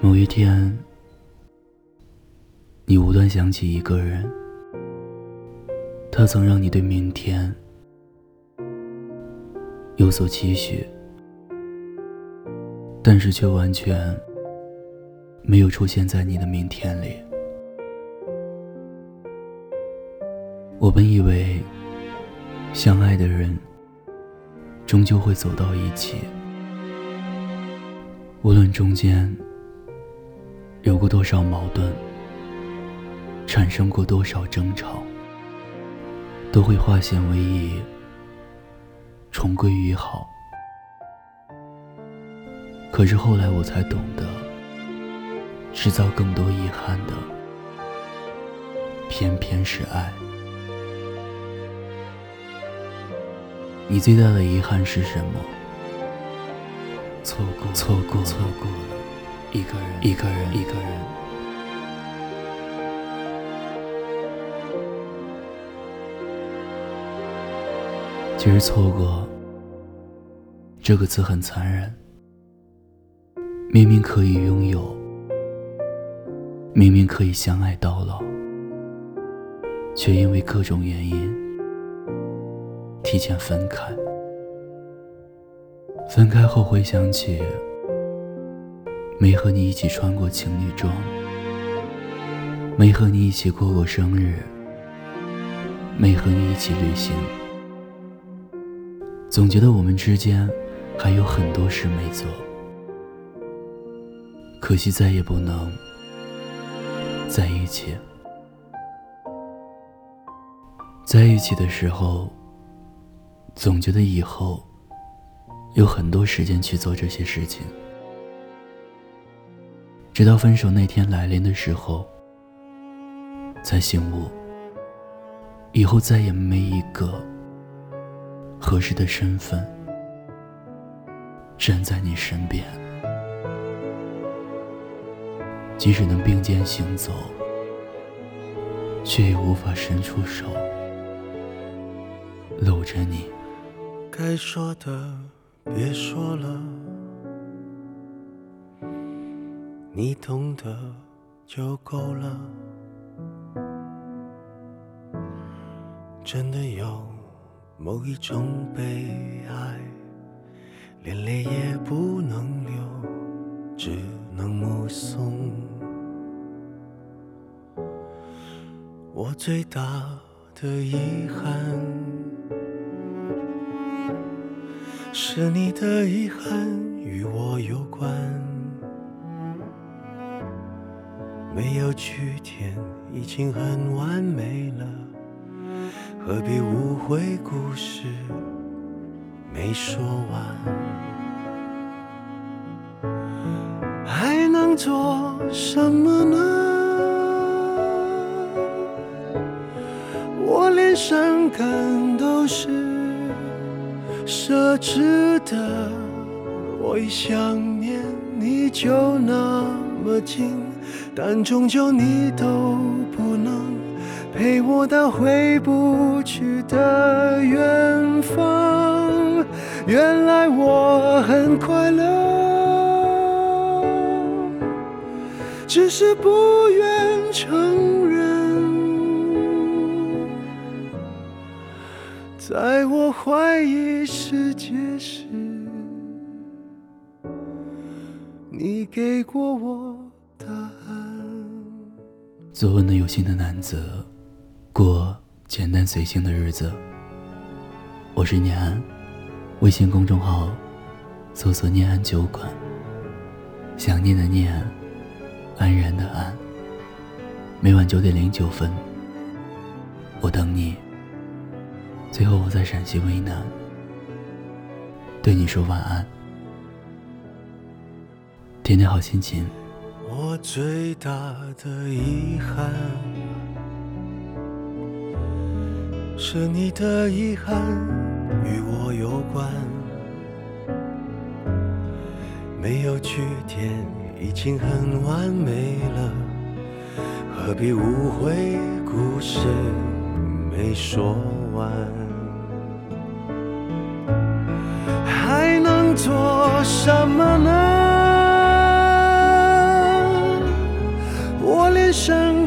某一天，你无端想起一个人，他曾让你对明天有所期许，但是却完全没有出现在你的明天里。我本以为，相爱的人终究会走到一起，无论中间。有过多少矛盾，产生过多少争吵，都会化险为夷，重归于好。可是后来我才懂得，制造更多遗憾的，偏偏是爱。你最大的遗憾是什么？错过，错过，错过了。一个人，一个人，一个人。其实“错过”这个词很残忍，明明可以拥有，明明可以相爱到老，却因为各种原因提前分开。分开后回想起。没和你一起穿过情侣装，没和你一起过过生日，没和你一起旅行，总觉得我们之间还有很多事没做，可惜再也不能在一起。在一起的时候，总觉得以后有很多时间去做这些事情。直到分手那天来临的时候，才醒悟，以后再也没一个合适的身份站在你身边，即使能并肩行走，却也无法伸出手搂着你。该说的别说了。你懂得就够了。真的有某一种悲哀，连泪也不能流，只能目送。我最大的遗憾，是你的遗憾与我有关。没有句点，已经很完美了，何必误会故事没说完？还能做什么呢？我连伤感都是奢侈的，我一想念你就那么近。但终究你都不能陪我到回不去的远方。原来我很快乐，只是不愿承认。在我怀疑世界时，给过我答案。做温暖有心的男子，过简单随性的日子。我是念安，微信公众号搜索“念安酒馆”，想念的念，安然的安。每晚九点零九分，我等你。最后，我在陕西渭南对你说晚安，天天好心情。我最大的遗憾，是你的遗憾与我有关。没有句点，已经很完美了，何必误会故事没说完？还能做什么呢？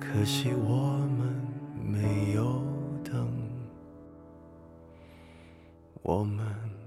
可惜我们没有等，我们。